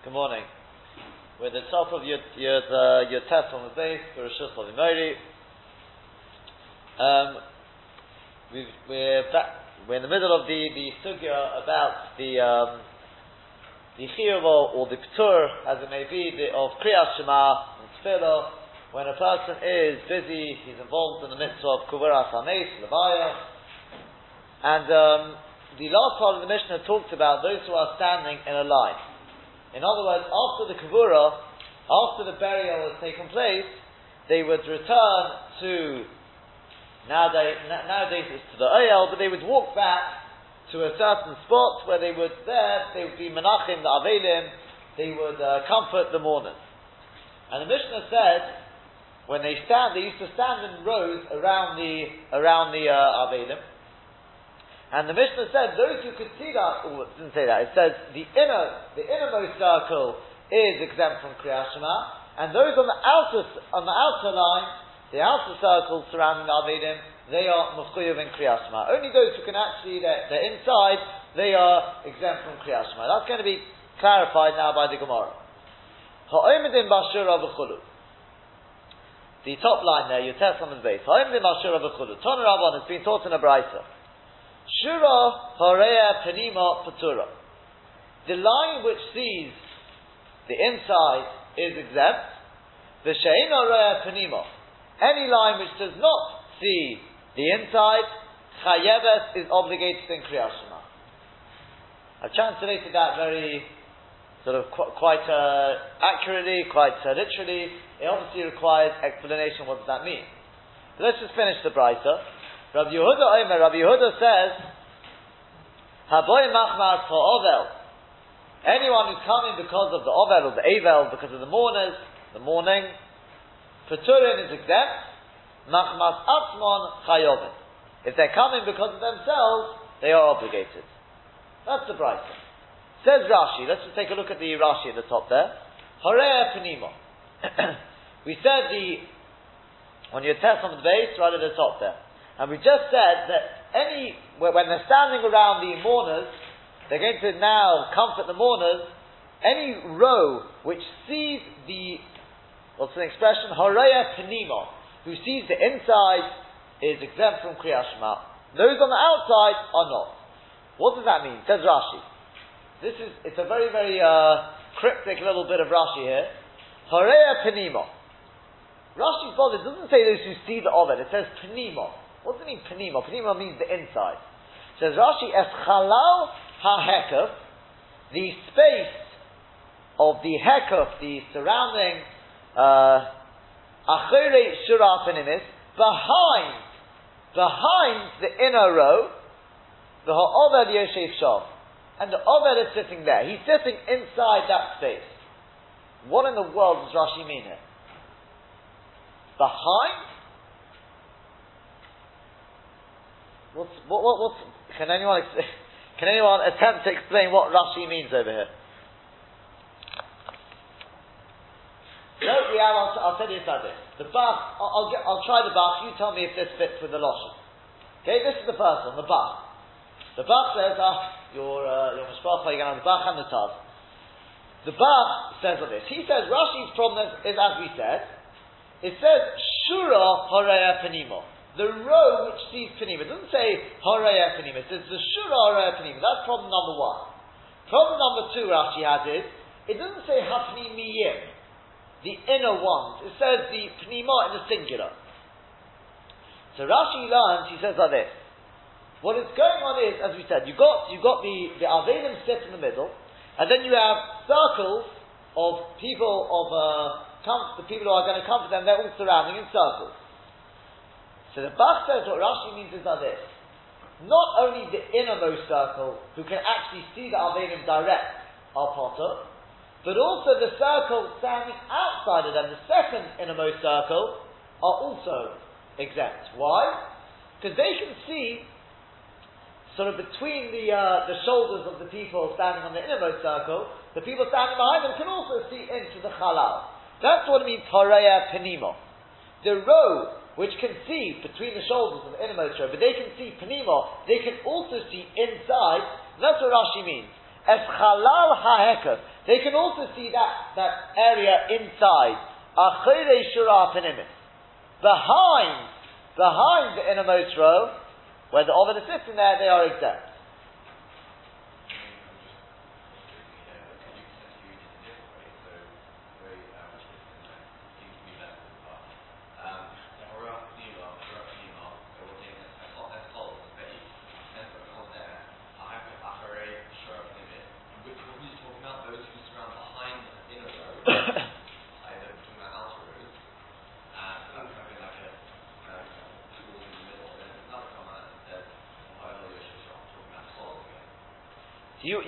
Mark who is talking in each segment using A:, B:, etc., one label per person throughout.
A: Good morning. We're the top of your your uh, your test on the base for Rishus. Um, we're back. We're in the middle of the the sugya about the um, the chiyuv or the ptur, as it may be, the, of kriyas shema and tefillah. When a person is busy, he's involved in the midst of kuvaras hames, levaya, and um, the last part of the Mishnah talked about those who are standing in a line. In other words, after the kavura, after the burial has taken place, they would return to nowadays, nowadays it's to the Oyel, but they would walk back to a certain spot where they would there they would be menachim the avelim, they would uh, comfort the mourners. And the Mishnah said when they stand, they used to stand in rows around the around the uh, avelim, and the Mishnah said those who could see that, oh, it didn't say that, it says the inner, the innermost circle is exempt from Kriyat Shema, and those on the outer, on the outer line, the outer circle surrounding the Avelim, they are Mufkuyav in Kriyat Shema. Only those who can actually, they're, they're inside, they are exempt from Kriyat Shema. That's going to be clarified now by the Gemara. The top line there, your test on the base. Ha'omidim Bashur Avachulu. Ton Rabban has been taught in a Brisa. Shura Horea Penima Patura. The line which sees the inside is exempt. The Shein Horea Penima. Any line which does not see the inside, Chayeves is obligated in Kriyashima. I've translated that very sort of qu- quite uh, accurately, quite uh, literally. It obviously requires explanation. What does that mean? So let's just finish the Brisa. Rabbi Yehuda Omer, Rabbi Yehuda says, Haboy machmar for ovel. Anyone who's coming because of the ovel or the avel, because of the mourners, the mourning, Peturin is exempt. Machmas atzmon chayovin. If they're coming because of themselves, they are obligated. That's the bright Says Rashi, let's just take a look at the Rashi at the top there. Horea penimo. we said the, on your test on the base, right at the top there. And we just said that any, when they're standing around the mourners, they're going to now comfort the mourners, any row which sees the, what's the expression, Horaya Penima, who sees the inside is exempt from Kriyashma. Those on the outside are not. What does that mean? Says Rashi. This is, it's a very, very uh, cryptic little bit of Rashi here. Horaya Penima. Rashi's bothered, doesn't say those who see the Ovid, it says Penima. What does it mean panima? Panima means the inside. Says Rashi, es chalal ha the space of the hekuf, the surrounding uh, achere shura panimis, behind, behind the inner row, the ha'oved yosef shav, and the oved is sitting there. He's sitting inside that space. What in the world does Rashi mean here? Behind What's, what, what, what's, can anyone, can anyone attempt to explain what Rashi means over here? No, we I'll, I'll tell you like this. The Bach, I'll, I'll, get, I'll try the Bach, you tell me if this fits with the Lashon. Okay, this is the first one, the Bach. The Bach says, ah, your, uh, your Mishpacha, you're going to have the Bach and the Taz. The Bach says like this. He says Rashi's problem is, is as we said, it says, Shura Horeya Penimo the row which sees Panima. It doesn't say Horaya Panima, it says the Shura Horaya Panima. That's problem number one. Problem number two Rashi has is, it doesn't say Hapnimiyim, the inner ones. It says the Pnima in the singular. So Rashi learns, he says like this. What is going on is, as we said, you got you got the the Avelim sit in the middle, and then you have circles of people of uh, com- the people who are going to come comfort them. They're all surrounding in circles. So the Bach says what Rashi means is like this. Not only the innermost circle, who can actually see the Avenim direct, are Potter, but also the circle standing outside of them, the second innermost circle, are also exempt. Why? Because they can see sort of between the uh, the shoulders of the people standing on the innermost circle, the people standing behind them can also see into the halal. That's what it means, Horeya Penimo. The row which can see between the shoulders of the innermost row, but they can see panima, they can also see inside. That's what Rashi means. Es chalal ha'hekaf. They can also see that, that area inside. Behind, behind the innermost row, where the oven is sitting there, they are exempt.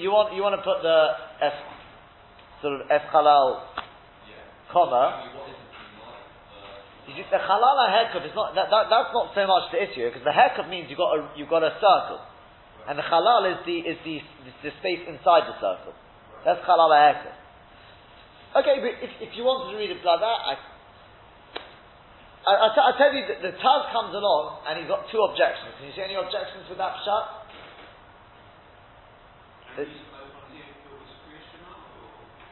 A: You, want you want to put the es, sort of eschalal yeah. comma. the halal hekuf is not that, that, that's not so much the issue because the hekuf means you got a you got a circle, right. and the halal is the is the, the, space inside the circle. Right. That's halal hekuf. Okay, but if, if you wanted to read it like that, I, I, I, t- I tell you that the Taz comes along and he's got two objections. Can you see any objections with that shot?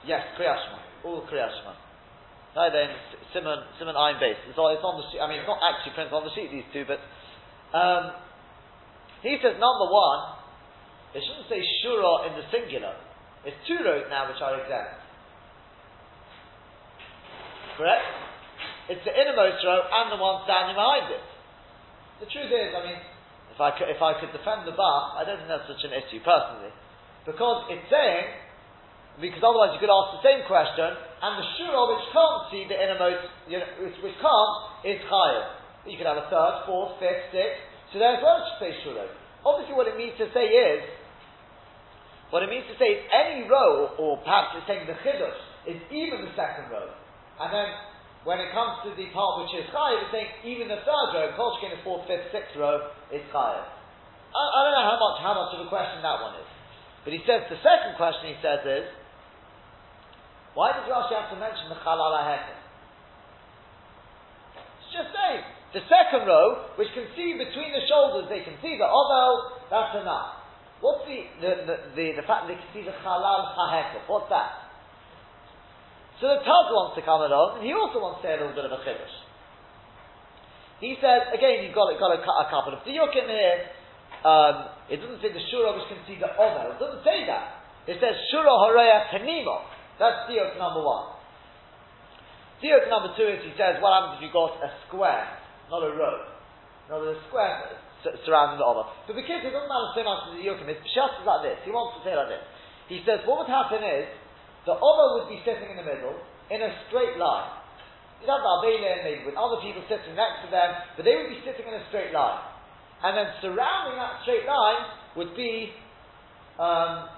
A: Yes, Kriyashma. All Kriyashma. No, then Simon Simon Iron base. It's, all, it's on the sheet. I mean, it's not actually printed on the sheet. These two, but um, he says number one. It shouldn't say shura in the singular. It's two rows now which are exempt. Correct? It's the innermost row and the one standing behind it. The truth is, I mean, if I could, if I could defend the bar, I don't think that's such an issue personally. Because it's saying, because otherwise you could ask the same question, and the shura which can't see the innermost, you know, which, which can't, is higher. You could have a third, fourth, fifth, sixth, so there as well it should say shura. Obviously what it means to say is, what it means to say is any row, or perhaps it's saying the chiddush, is even the second row. And then when it comes to the part which is higher, it's saying even the third row, Kolshkin, the fourth, fifth, sixth row, is higher. I, I, don't know how much how much of a question that one is. But he says, the second question he says is, why does Rashi have to mention the Chalal HaHekef? It's just saying, the second row, which can see between the shoulders, they can see the Ovel, oh, that's enough. What's the, the, the, the, the fact that they can see the Chalal HaHekef? What's that? So the Taz wants to come along, and he also wants to say a little bit of a chiddush. He says, again, you've got, got a, a couple of diyokim here, um, it doesn't say the shura which can see the omer. It doesn't say that. It says shura horeya penimo. That's diot number one. Diot number two is he says, what happens if you got a square, not a row? No, there's a square surrounding the omer. But because it doesn't matter so much to the yokim, it's just like this. He wants to say like this. He says, what would happen is, the omer would be sitting in the middle, in a straight line. You'd have the Arbelia maybe with other people sitting next to them, but they would be sitting in a straight line and then surrounding that straight line would be um,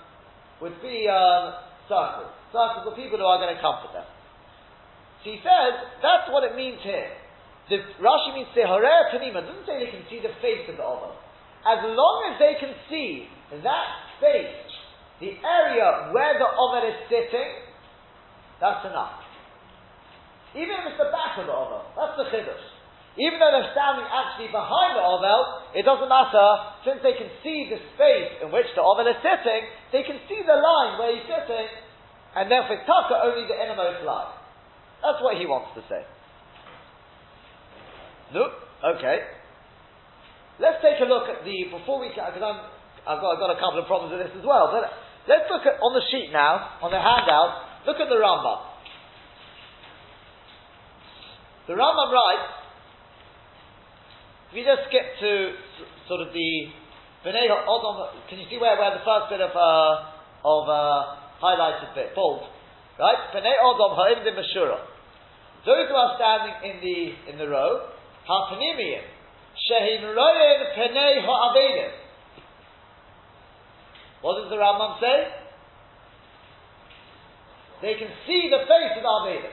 A: would be um, circles, circles of people who are going to comfort them. So he says that's what it means here. The Rashi means say Harei Panima doesn't say they can see the face of the ovel. As long as they can see that space, the area where the ovel is sitting, that's enough. Even if it's the back of the ovel, that's the chiddush. Even though they're standing actually behind the Ovel, it doesn't matter, since they can see the space in which the Ovel is sitting, they can see the line where he's sitting, and therefore Taka only the innermost line. That's what he wants to say. No? Okay. Let's take a look at the, before we, because I've got, I've got a couple of problems with this as well, but let's look at, on the sheet now, on the handout, look at the Rambam. The Rambam writes, if you just skip to sort of the B'nai Odom, can you see where, where the first bit of uh, of uh, highlighted bit, bold, right? B'nai Odom ha'imdim Mashura. Those who are standing in the in the row, ha'panimiyim, shehin royin penei ha'avelim. What does the Rambam say? They can see the face of Avelim.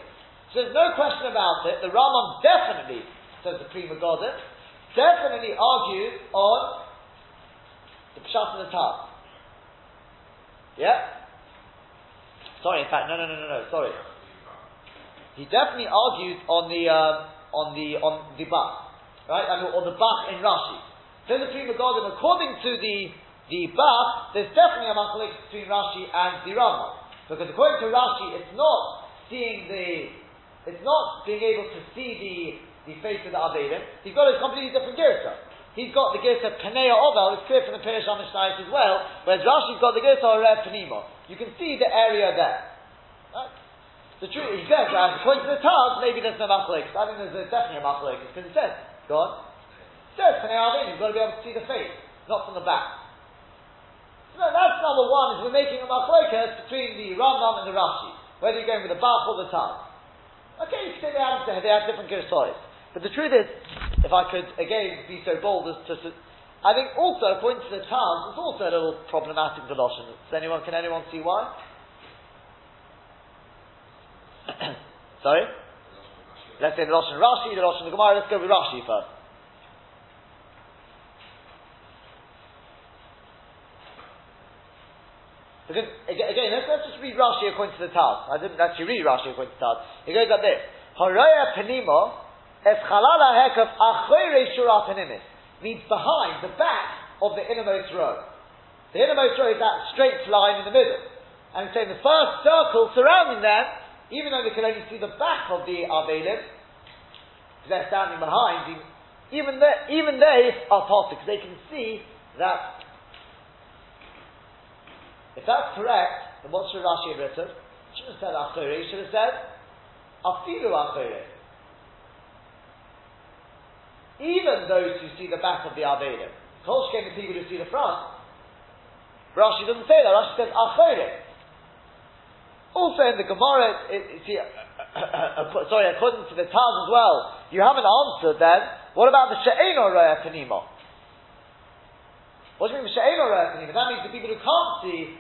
A: So there's no question about it. The Rambam definitely says the Pri Megadim definitely argues on the Pshat and the Tar. Yeah? Sorry, in fact, no, no, no, no, no, sorry. He definitely argues on the, um, on the, on the Bach, right? I mean, or the Bach in Rashi. Then the Pri according to the, the Bach, there's definitely a machlek between Rashi and the Rambam. Because according to Rashi, it's not seeing the, it's not being able to see the, the face of the Avelim. He's got a completely different girsa. He's got the girsa of Panea Ovel, it's clear from the Pirish HaMishnayis as well, whereas Rashi's got the girsa Orev Panimo. You can see the area there. The truth, says, uh, according to the Taz, maybe there's no machlekes. I think there's definitely a machlekes, because it says, go on. It says, Panea Avelim, you've got to be able to see the face, not from the back. No, that's number one, is we're making a machlokes between the Rambam and the Rashi, whether you're going with the Bach or the Taz. Okay, you can say they have, they have different Gersois. But the truth is, if I could again be so bold as to, to I think also, according to the Taz, it's also a little problematic the Lashon. Does anyone, can anyone see why? Sorry? Let's say the Lashon Rashi, the the Gemara, let's go with Rashi first. Because, again, let's, let's just read Rashi according to the Taz. I didn't actually read Rashi according to the Taz. It goes like this. Haraya es chalala hekaf achoire shura penimis. Means behind, the back of the innermost row. The innermost row is that straight line in the middle. And saying the first circle surrounding that, even though they can only see the back of the Avelim, because they're standing behind, even they, even they are possible, because they can see that if that's correct, then what should Rashi have written? Shouldn't have said Achore, should have said Afilu Achore. Even those who see the back of the Avelim. Kolshken, the people who see the front. Rashi doesn't say that. Rashi says Achore. Also in the Gemara, it, it, see, sorry, according to the Taz as well, you haven't answered then. What about the She'eno Roya? What do you mean She'eno Roya? That means the people who can't see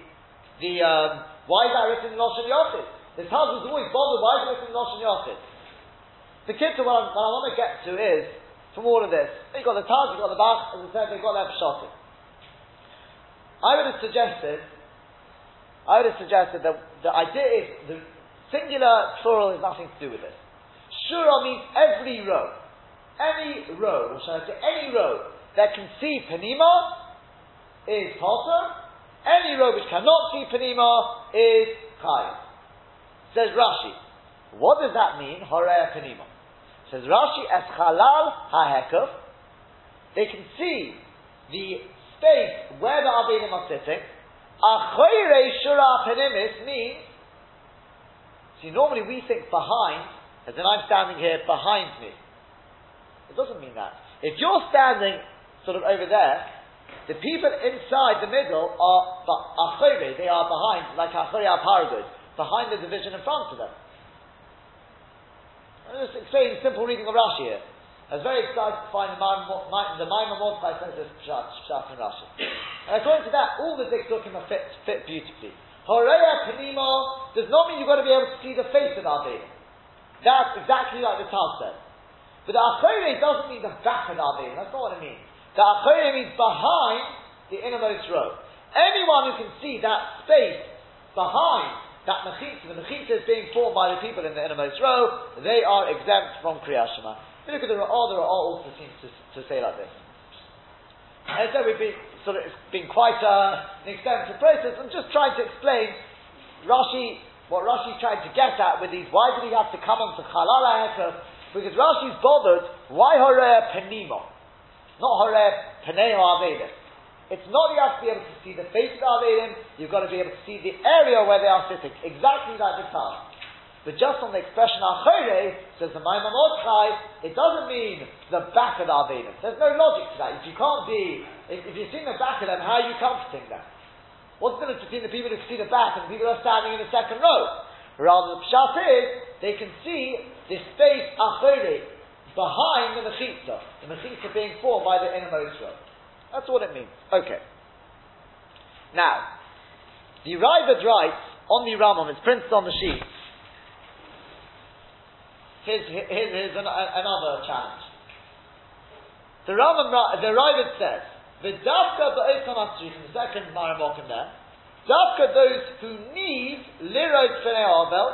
A: the um, why is that written in Lashon Yachid? The Taz was always bothered. Why is it written in Lashon Yachid? The kid to what, what, i want to get to is from all of this. You've got the Taz, you've got the Bach, as I said, they've got their Pshatim. I would have suggested, I would have suggested that the idea is the singular plural has nothing to do with this. Shura means every row. Any row, or shall I say any row that can see Panima is Potter, any row which cannot see panima is chayiv. Says Rashi. What does that mean? Horea panima. Says Rashi as halal hahekuf. They can see the space where the avelim are sitting. Achoyre shura panimis means. See, normally we think behind, as in I'm standing here behind me. It doesn't mean that. If you're standing sort of over there, the people inside the middle are achore, they are behind, like achore paragod, behind the division in front of them. I'm just explaining simple reading of Rashi here. I was very excited to find the Ma'amar Mordechai says this Pshat in Rashi. And according to that, all the Diktukim are fit, fit beautifully. Horeya Panimo does not mean you've got to be able to see the face of our. That's exactly like the Taz said. But the Achore doesn't mean the back of our. That's not what it means. The Achoyim means behind the innermost row. Anyone who can see that space behind that mechitza, the mechitza is being formed by the people in the innermost row, they are exempt from Kriyat Shema. If you look at the Ra'ah, the Ra'ah also seems to, to say like this. And so we've been sort of, it's been quite uh, an extensive process. I'm just trying to explain Rashi, what Rashi tried to get at with these, why did he have to come on to Chalala Because Rashi's bothered, why Horea Penimo? Not Horeb, Paneo Avelim. It's not you have to be able to see the face of the Avelim, you've got to be able to see the area where they are sitting, exactly like the Taz. But just on the expression Achore, says the Ma'amar it doesn't mean the back of the Avelim. There's no logic to that. If you can't be, if, if you're the back of them, how are you comforting them? What's the difference between the people who can see the back and the people who are standing in the second row? Rather, the pshat is, they can see the space Achore, behind the mechitza, the mechitza being formed by the innermost row. That's what it means. Okay. Now, the Raavad writes on the Rambam, it's printed on the sheet. Here's, here's, here's an, another challenge. The Rambam, the Raavad says, the Dafka ba'otam the second Maramokim there, Dafka those who need lirot fenei Abel,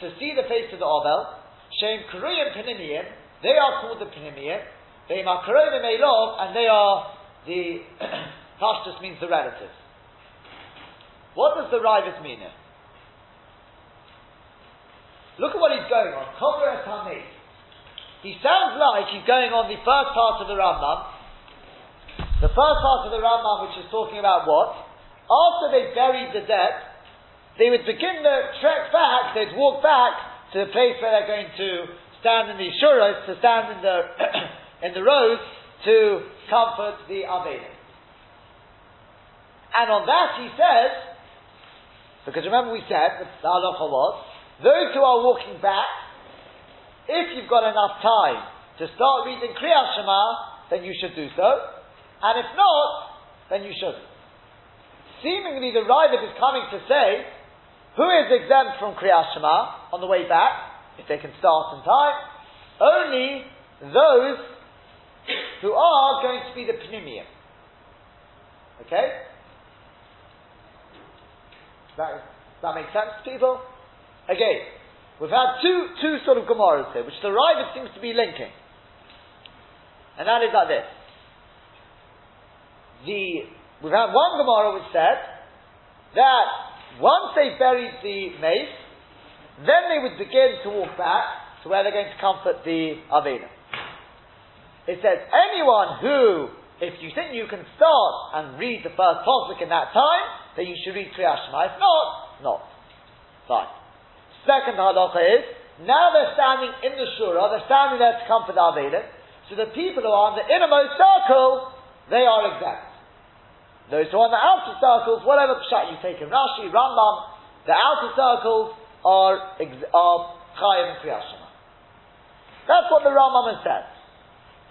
A: to see the face of the Abel, Shem Kuriyim Penimiyim, they are called the Pnimiyim. They are Karovim Elov, and they are the Pashtus means the relatives. What does the Rivas mean here? Look at what he's going on. Tamid. He sounds like he's going on the first part of the Rambam. The first part of the Rambam, which is talking about what? After they buried the dead, they would begin the trek back, they'd walk back to the place where they're going to stand in the shuras, to stand in the in the rows to comfort the Avelim. And on that he says, because remember we said, the halacha was, those who are walking back if you've got enough time to start reading Kriyat Shema, then you should do so. And if not, then you shouldn't. Seemingly the Raavad is coming to say, who is exempt from Kriyat Shema on the way back, if they can start in time? Only those who are going to be the Pnimium. Okay? That, that makes sense to people? Again, We've had two, two sort of Gemaras here, which the Raavad seems to be linking. And that is like this. The, we've had one Gemara which said that once they buried the mace, then they would begin to walk back to where they're going to comfort the Avena. It says, anyone who, if you think you can start and read the first Pasuk in that time, then you should read Kriyat Shema. If not, not. Fine. Second halacha is, now they're standing in the shura, they're standing there to comfort our Avelim, so the people who are in the innermost circle, they are exempt. Those who are in the outer circles, whatever pshat you take in Rashi, Rambam, the outer circles are, are Chayim and. That's what the Rambam said.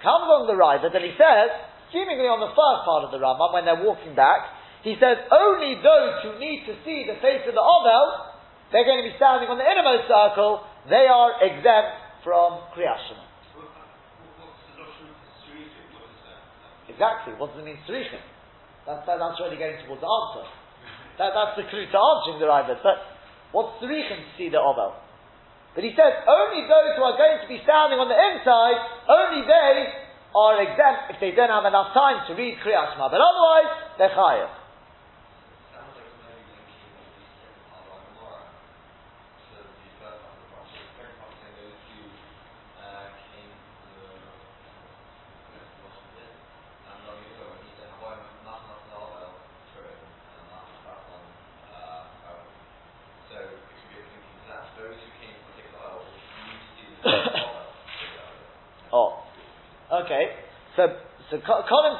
A: Comes along the right, that he says, seemingly on the first part of the Rambam, when they're walking back, he says, only those who need to see the face of the Ovel they're going to be standing on the innermost circle, they are exempt from Kriyashim. Exactly. What does it mean, Srichim? That's, that, that's really getting towards the answer. That, that's the clue to answering the Raavad. But what's Srichim to see the Ovel? But he says only those who are going to be standing on the inside, only they are exempt if they don't have enough time to read Kriyashma. But otherwise, they're chayav.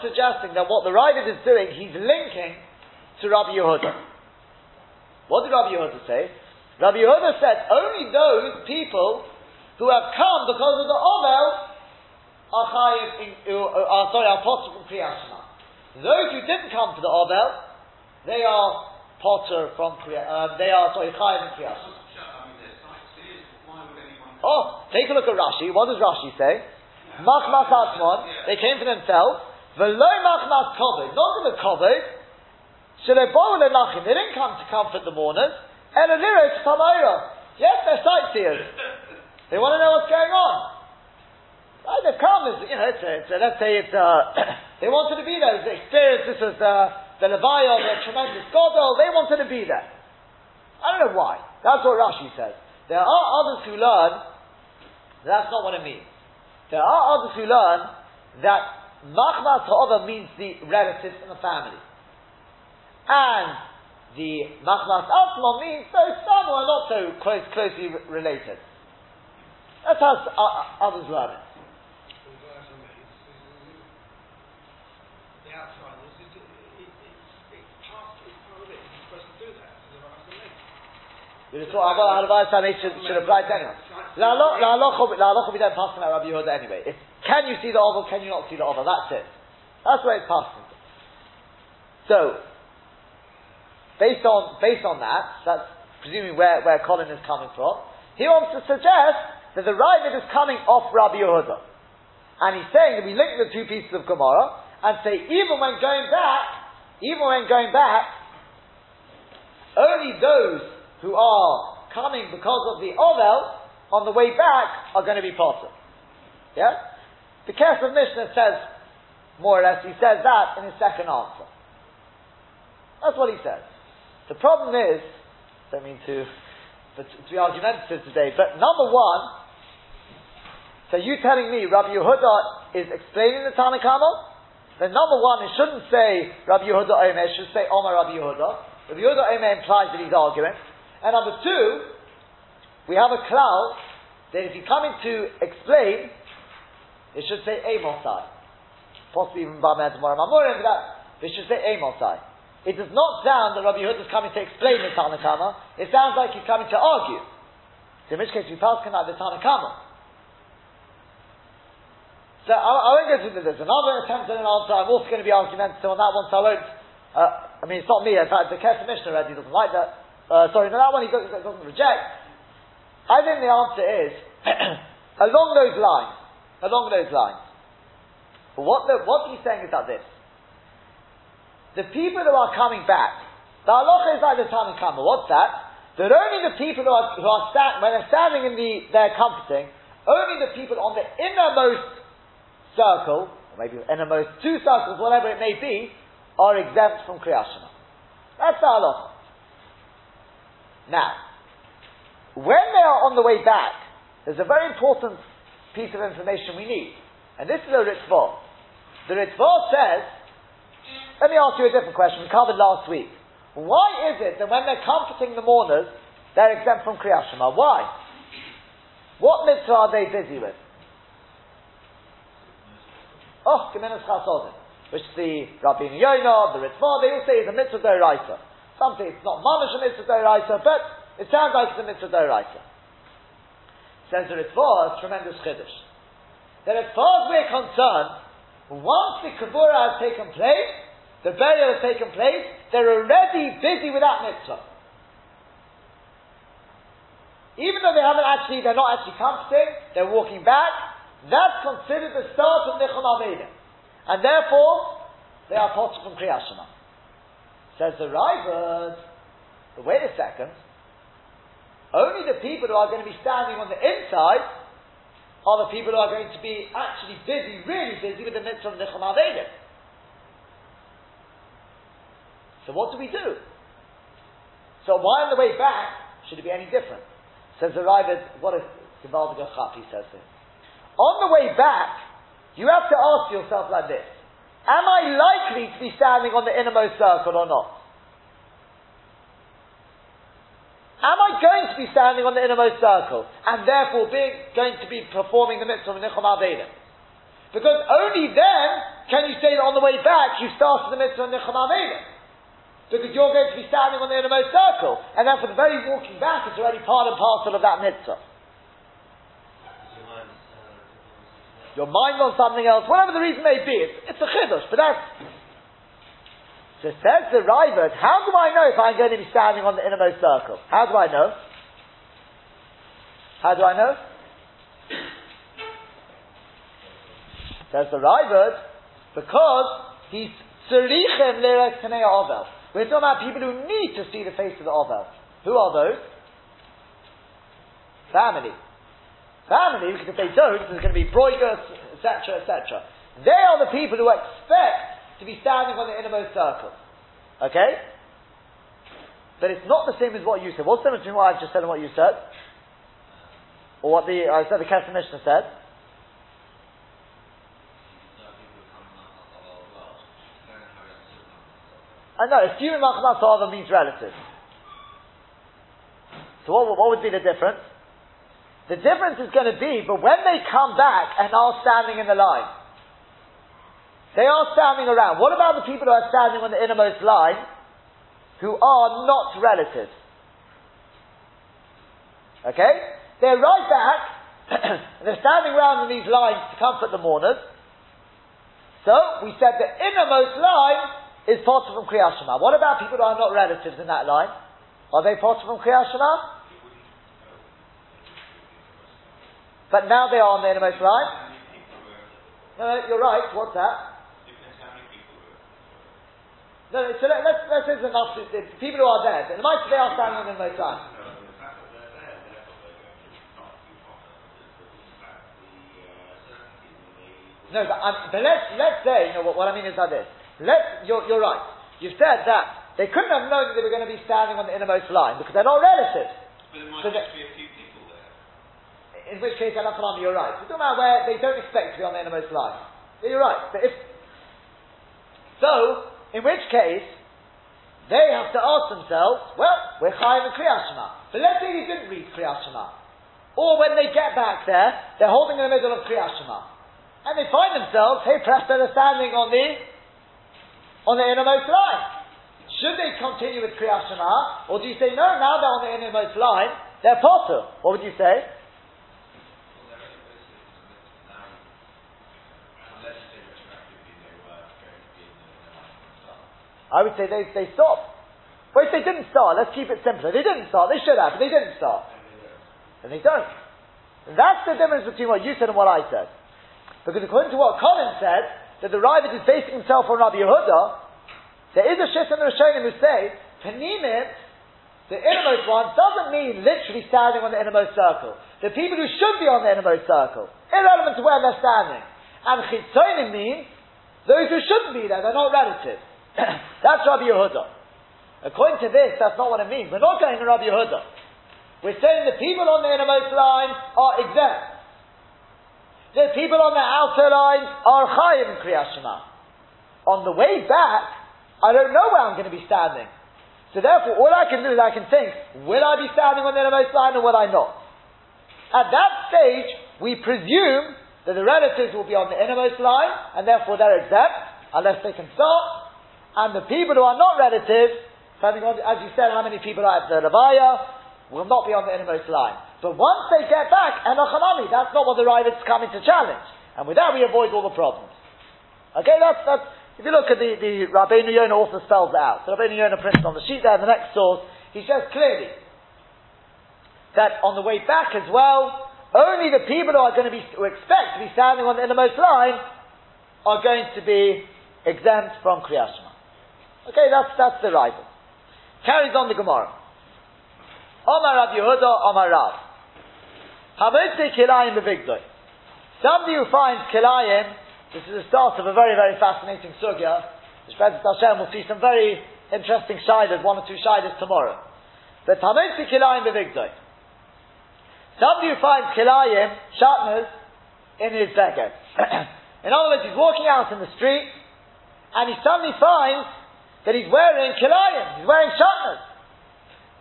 A: Suggesting that what the Raavad is doing, he's linking to Rabbi Yehuda. What did Rabbi Yehuda say? Rabbi Yehuda said only those people who have come because of the Ovel are chayiv are sorry, are potter from Kriyashma. Those who didn't come to the Ovel, they are potter from Kriya, uh, they are sorry, chayiv in Kriyashma. Oh, take a look at Rashi. What does Rashi say? Machmas Atmon, they came for themselves. Veloy Machmas Kovod, not for the Kovod. Shelebow Lenachim, they didn't come to comfort the mourners. and Eloliro to Tamayra. Yes, they're sightseers. They want to know what's going on. Right, they've come, you know, it's a, it's a, let's say it's, uh, they wanted to be there, they experienced this as the, the Levi a tremendous Godel, they wanted to be there. I don't know why. That's what Rashi says. There are others who learn that's not what it means. There are others who learn that Machmas Ha'ova means the relatives in the family. And the Machmas Atma means those some who are not so close, closely related. That's how others learn it. We just thought, should, apply to anyone. La Rabbi Yehuda anyway. If, can you see the ovel? Can you not see the ovel? That's it. That's where it's passing. So, based on based on that, that's presuming where, where Colin is coming from. He wants to suggest that the Raavad is coming off Rabbi Yehuda, and he's saying that we link the two pieces of Gemara and say even when going back, even when going back, only those who are coming because of the Ovel on the way back are going to be potter. Yeah? The Kesef Mishnah says, more or less, he says that in his second answer. That's what he says. The problem is, don't mean to to be argumentative today. But number one, so you telling me Rabbi Yehuda is explaining the Tanna Kamma? Then number one, it shouldn't say Rabbi Yehuda Omer, it should say Omar Rabbi Yehuda. Rabbi Yehuda Omer implies that he's arguing. And number two, we have a cloud that if you come in to explain, it should say Amosai. Possibly even Bameh tomorrow that, it should say Amosai. It does not sound that Rabbi Yehuda is coming to explain the Tanna Kamma. It sounds like he's coming to argue. So in which case we pass can the Tanna Kamma. So I, I won't go through this. Another attempt at an answer. I'm also going to be argumentative on that one, so I won't. Uh, I mean, it's not me. In fact, the Kesef Mishnah already doesn't like that. Uh, sorry, no, that one he doesn't, doesn't reject. I think the answer is along those lines. Along those lines. But what, the, what he's saying is that this the people who are coming back, the halacha is like the Tanakh What's that? That only the people who are, who are stand, when they're standing in the, they're comforting, only the people on the innermost circle, or maybe the innermost two circles, whatever it may be, are exempt from Kriyashima. That's the halacha. Now, when they are on the way back, there's a very important piece of information we need. And this is a Ritva. The Ritva says let me ask you a different question we covered last week. Why is it that when they're comforting the mourners, they're exempt from Kriyashima? Why? What mitzvah are they busy with? Oh, Gemilus Chasodim. Which the Rabbi Yonah, the Ritva, they all say is a mitzvah deraisa. Some say it's not mamash a mitzvah deraisa, but it sounds like it's a mitzvah deraisa. Says the Ritva, a tremendous chiddush. That as far as we're concerned, once the Kabura has taken place, the burial has taken place, they're already busy with that mitzvah. Even though they haven't actually, they're not actually comforting, they're walking back, that's considered the start of Nichum Avelim. And therefore, they are potter from Kriyashima. Says the but wait a second, only the people who are going to be standing on the inside are the people who are going to be actually busy, really busy with the mitzvah of Nichum Avelim. So what do we do? So why on the way back should it be any different? Says the Raavad, what is Givaldig he says here. On the way back, you have to ask yourself like this. Am I likely to be standing on the innermost circle or not? Am I going to be standing on the innermost circle and therefore going to be performing the mitzvah of Nichum Avelim? Because only then can you say that on the way back you started the mitzvah of Nichum Avelim because you're going to be standing on the innermost circle, and then for the very walking back, it's already part and parcel of that mitzvah. Your mind on something else, whatever the reason may be, it's, it's a chiddush, but that's. So says the Raavad, how do I know if I'm going to be standing on the innermost circle? How do I know? How do I know? Says the Raavad, because he's tzarichem le'erek ovel. We're talking about people who need to see the face of the Ovel. Who are those? Family. Family, because if they don't, there's going to be broigus, etc., etc. They are the people who expect to be standing on the innermost circle. Okay? But it's not the same as what you said. What's the difference between what I've just said and what you said? Or what the, I said the Kesef Mishnah said? I know, assuming Machmas Ha'ava means relative. So what, what would be the difference? The difference is going to be, but when they come back and are standing in the line, they are standing around. What about the people who are standing on the innermost line who are not relatives? Okay? They're right back, and they're standing around in these lines to comfort the mourners. So, we said the innermost line is part from Kriyat Shema. What about people who are not relatives in that line? Are they part from Kriyat Shema? But now they are on the innermost line. No, no, you're right. What's that? No, no so let, us let's, let's say enough. The people who are there, the might they are standing on the innermost line. No, but, um, but let's let's say, you know, what, what I mean is like this. Let's, you're, you're right. You've said that they couldn't have known that they were going to be standing on the innermost line because they're not relatives.
B: But there might
A: So
B: just be a few people there.
A: in which case Anachalam, you're right. We're talking about where they don't expect to be on the innermost line. You're right. But if so, in which case they have to ask themselves, well, we're chayiv in Kriyat Shema. But let's say they didn't read Kriyat Shema. Or when they get back there, they're holding in the middle of Kriyat Shema. And they find themselves, hey perhaps they're standing on the on the innermost line. Should they continue with Kriyat Shema? Or do you say, no, now they're on the innermost line, they're potter. What would you say?
C: Well, they're only posted now, unless they retroactively they were going to be in the, in the line from the start.
A: I would say they, they stopped. But if they didn't start, let's keep it simpler. They didn't start, they should have, but they didn't start. And they don't. And that's the difference between what you said and what I said. Because according to what Colin said, that the Raavad is basing himself on Rabbi Yehuda, there is a shift in the Rishonim who say, Panimim, the innermost one, doesn't mean literally standing on the innermost circle. The people who should be on the innermost circle, irrelevant to where they're standing. And Chitzonim means those who shouldn't be there, they're not relative. That's Rabbi Yehuda. According to this, that's not what it means. We're not going to Rabbi Yehuda. We're saying the people on the innermost line are exempt. The people on the outer line are chayim Shema. On the way back, I don't know where I'm going to be standing. So therefore, all I can do is I can think, will I be standing on the innermost line or will I not? At that stage, we presume that the relatives will be on the innermost line, and therefore they're exempt, unless they can start. And the people who are not relatives, depending on, as you said, how many people are at the Levaya, will not be on the innermost line. But once they get back, Enochanami, that's not what the Raavad's coming to challenge. And with that we avoid all the problems. Okay, that's, that's, if you look at the, the Rabbeinu Yonah also spells it out. So Rabbeinu Yonah prints on the sheet there, the next source, he says clearly that on the way back as well, only the people who are going to be, who expect to be standing on the innermost line are going to be exempt from Shema. Okay, that's, that's the rival. Carries on the Gemara. Omar Rabbi Yehuda, Omar Rav. Hamotze kilayim bevigdoi. Somebody who finds kilayim, this is the start of a very, very fascinating sugya. The Shpezet Hashem will see some very interesting shidas, one or two shidas tomorrow. But Hamotze kilayim bevigdoi. Somebody who finds kilayim, shatners, in his beged. in other words, he's walking out in the street, and he suddenly finds that he's wearing kilayim, he's wearing shatners.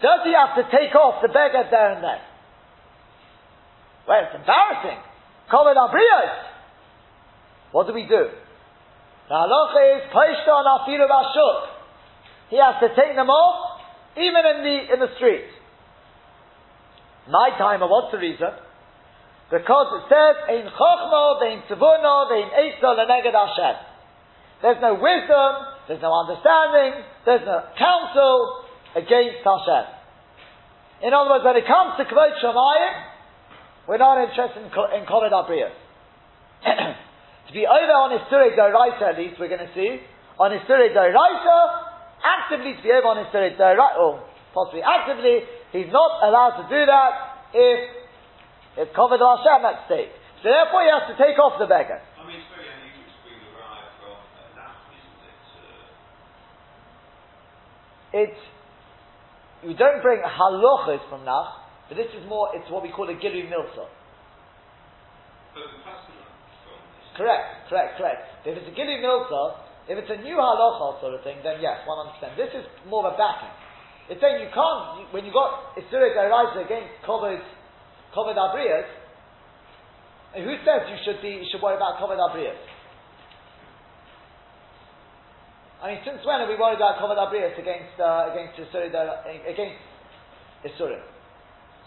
A: Does he have to take off the beged there and then? Well, it's embarrassing. Kovid abriyos. What do we do? The halacha is poishta on afiru bashuk. He has to take them off, even in the in the street. My timer, what's the reason? Because it says, Ein chochmo, vein tzivuno, vein eitzo leneged Hashem. There's no wisdom, there's no understanding, there's no counsel against Hashem. In other words, when it comes to Kvod Shamayim, we're not interested in, in Abriyas. to be over on Isture Doraita, at least, we're going to see, on Isture Doraita, actively to be over on Isture Doraita, or possibly actively, he's not allowed to do that if it's Kovid Hashem at stake. So therefore he has to take off the beged.
B: I mean, it's very unusual to bring the rye from uh, Nach, isn't it? Uh,
A: It's, you don't bring halachas from Nach, but this is more, it's what we call a Gilu Milsa.
B: the customer from.
A: Correct, correct, correct. If it's a Gilu Milsa, if it's a new halacha sort of thing, then yes, 100%. This is more of a backing. It's saying you can't, you, when you got Isura Daraisa against Kovid Abriyas, and who says you should be, you should worry about Kovid Abriyas? I mean, since when are we worried about Kovid Abrius against, uh, against Isura, against Isura?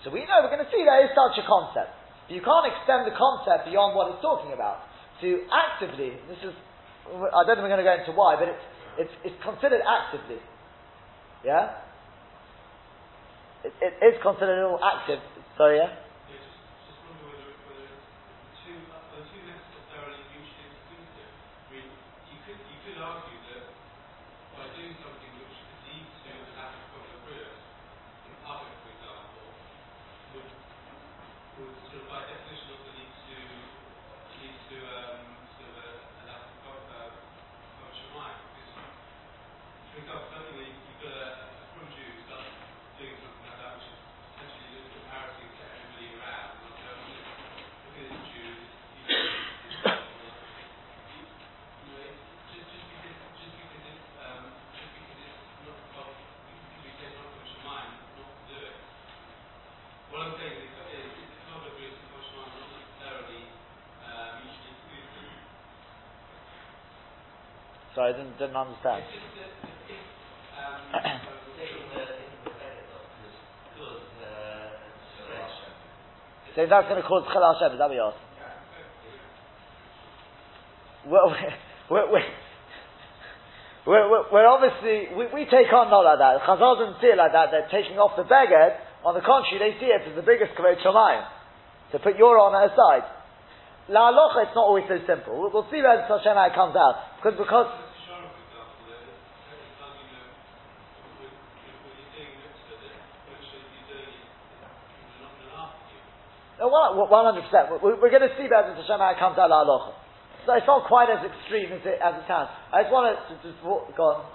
A: So we know, we're going to see there is such a concept. But you can't extend the concept beyond what it's talking about. To actively, this is, I don't think we're going to go into why, but it's, it's, it's considered actively. Yeah? It, it is considered all active. Sorry, yeah?
D: Yeah, just, just wonder whether, whether the two, are the two necessarily mutually exclusive. I mean, you could, you could argue that by doing something which could lead to an act of careers in public, for example, would, would sort of by definition also lead to, lead to, um, sort of a, an act of, uh, of Shemai. Because, for example, something where you- you've got a, a from Jew who starts doing something like that, which is potentially
A: Sorry, I didn't, didn't understand. So that's going to cause Chil Hashem, is that what you? Well, we're, we're, we're obviously, we, we take on not like that. Chazal doesn't see it like that. They're taking off the beged. On the contrary, they see it as the biggest kavod shamayim. To put your honor aside. La alocha, it's not always so simple. We'll, we'll see where Hashem how it comes out. Because, because,
D: Sharon, for example, there is every time you know, when, when you're doing mitzvah, that what should be doing is not going to ask you.
A: No, one hundred percent. We're, going to see that Hashem how it comes out la alocha. So it's not quite as extreme as it, as it sounds. I just want to just walk, go on.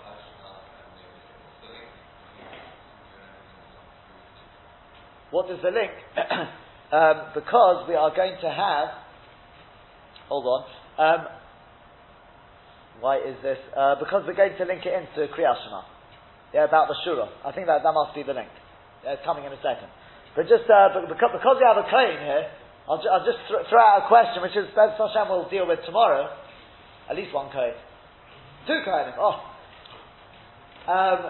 A: What is the link? um, because we are going to have. Hold on. Um, why is this? Uh, because we're going to link it into Kriyat Shema. Yeah, about the Shura. I think that, that must be the link. Yeah, it's coming in a second. But just uh, because, we have a claim here, I'll, ju- I'll just th- throw out a question, which is Bez Hashem will deal with tomorrow. At least one code. Two codes. Oh. Um,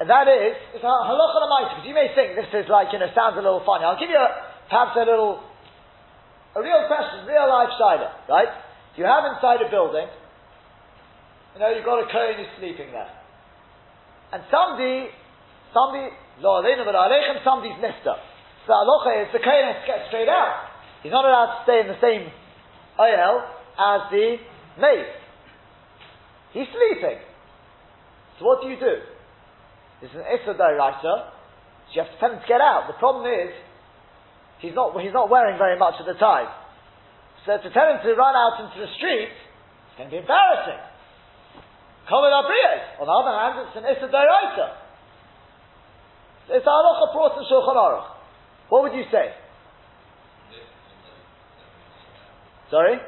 A: and that is, it's halacha l'maita, because you may think this is like, you know, sounds a little funny. I'll give you a, perhaps a little, a real question, real life shiloh, right? You have inside a building, you know, you've got a Kohen who's sleeping there. And somebody, somebody, lo aleinu v'lo somebody's nifta. So the halacha is, the Kohen has to get straight out. He's not allowed to stay in the same oil as the maid. He's sleeping. So what do you do? Is an Issa Dairaisa, so you have to tell him to get out. The problem is, he's not, he's not wearing very much at the time. So to tell him to run out into the street, it's going to be embarrassing. Abriyas. On the other hand, it's an Issa Dairaisa. It's a halacha brought in Shulchan Aruch. What would you say? Sorry?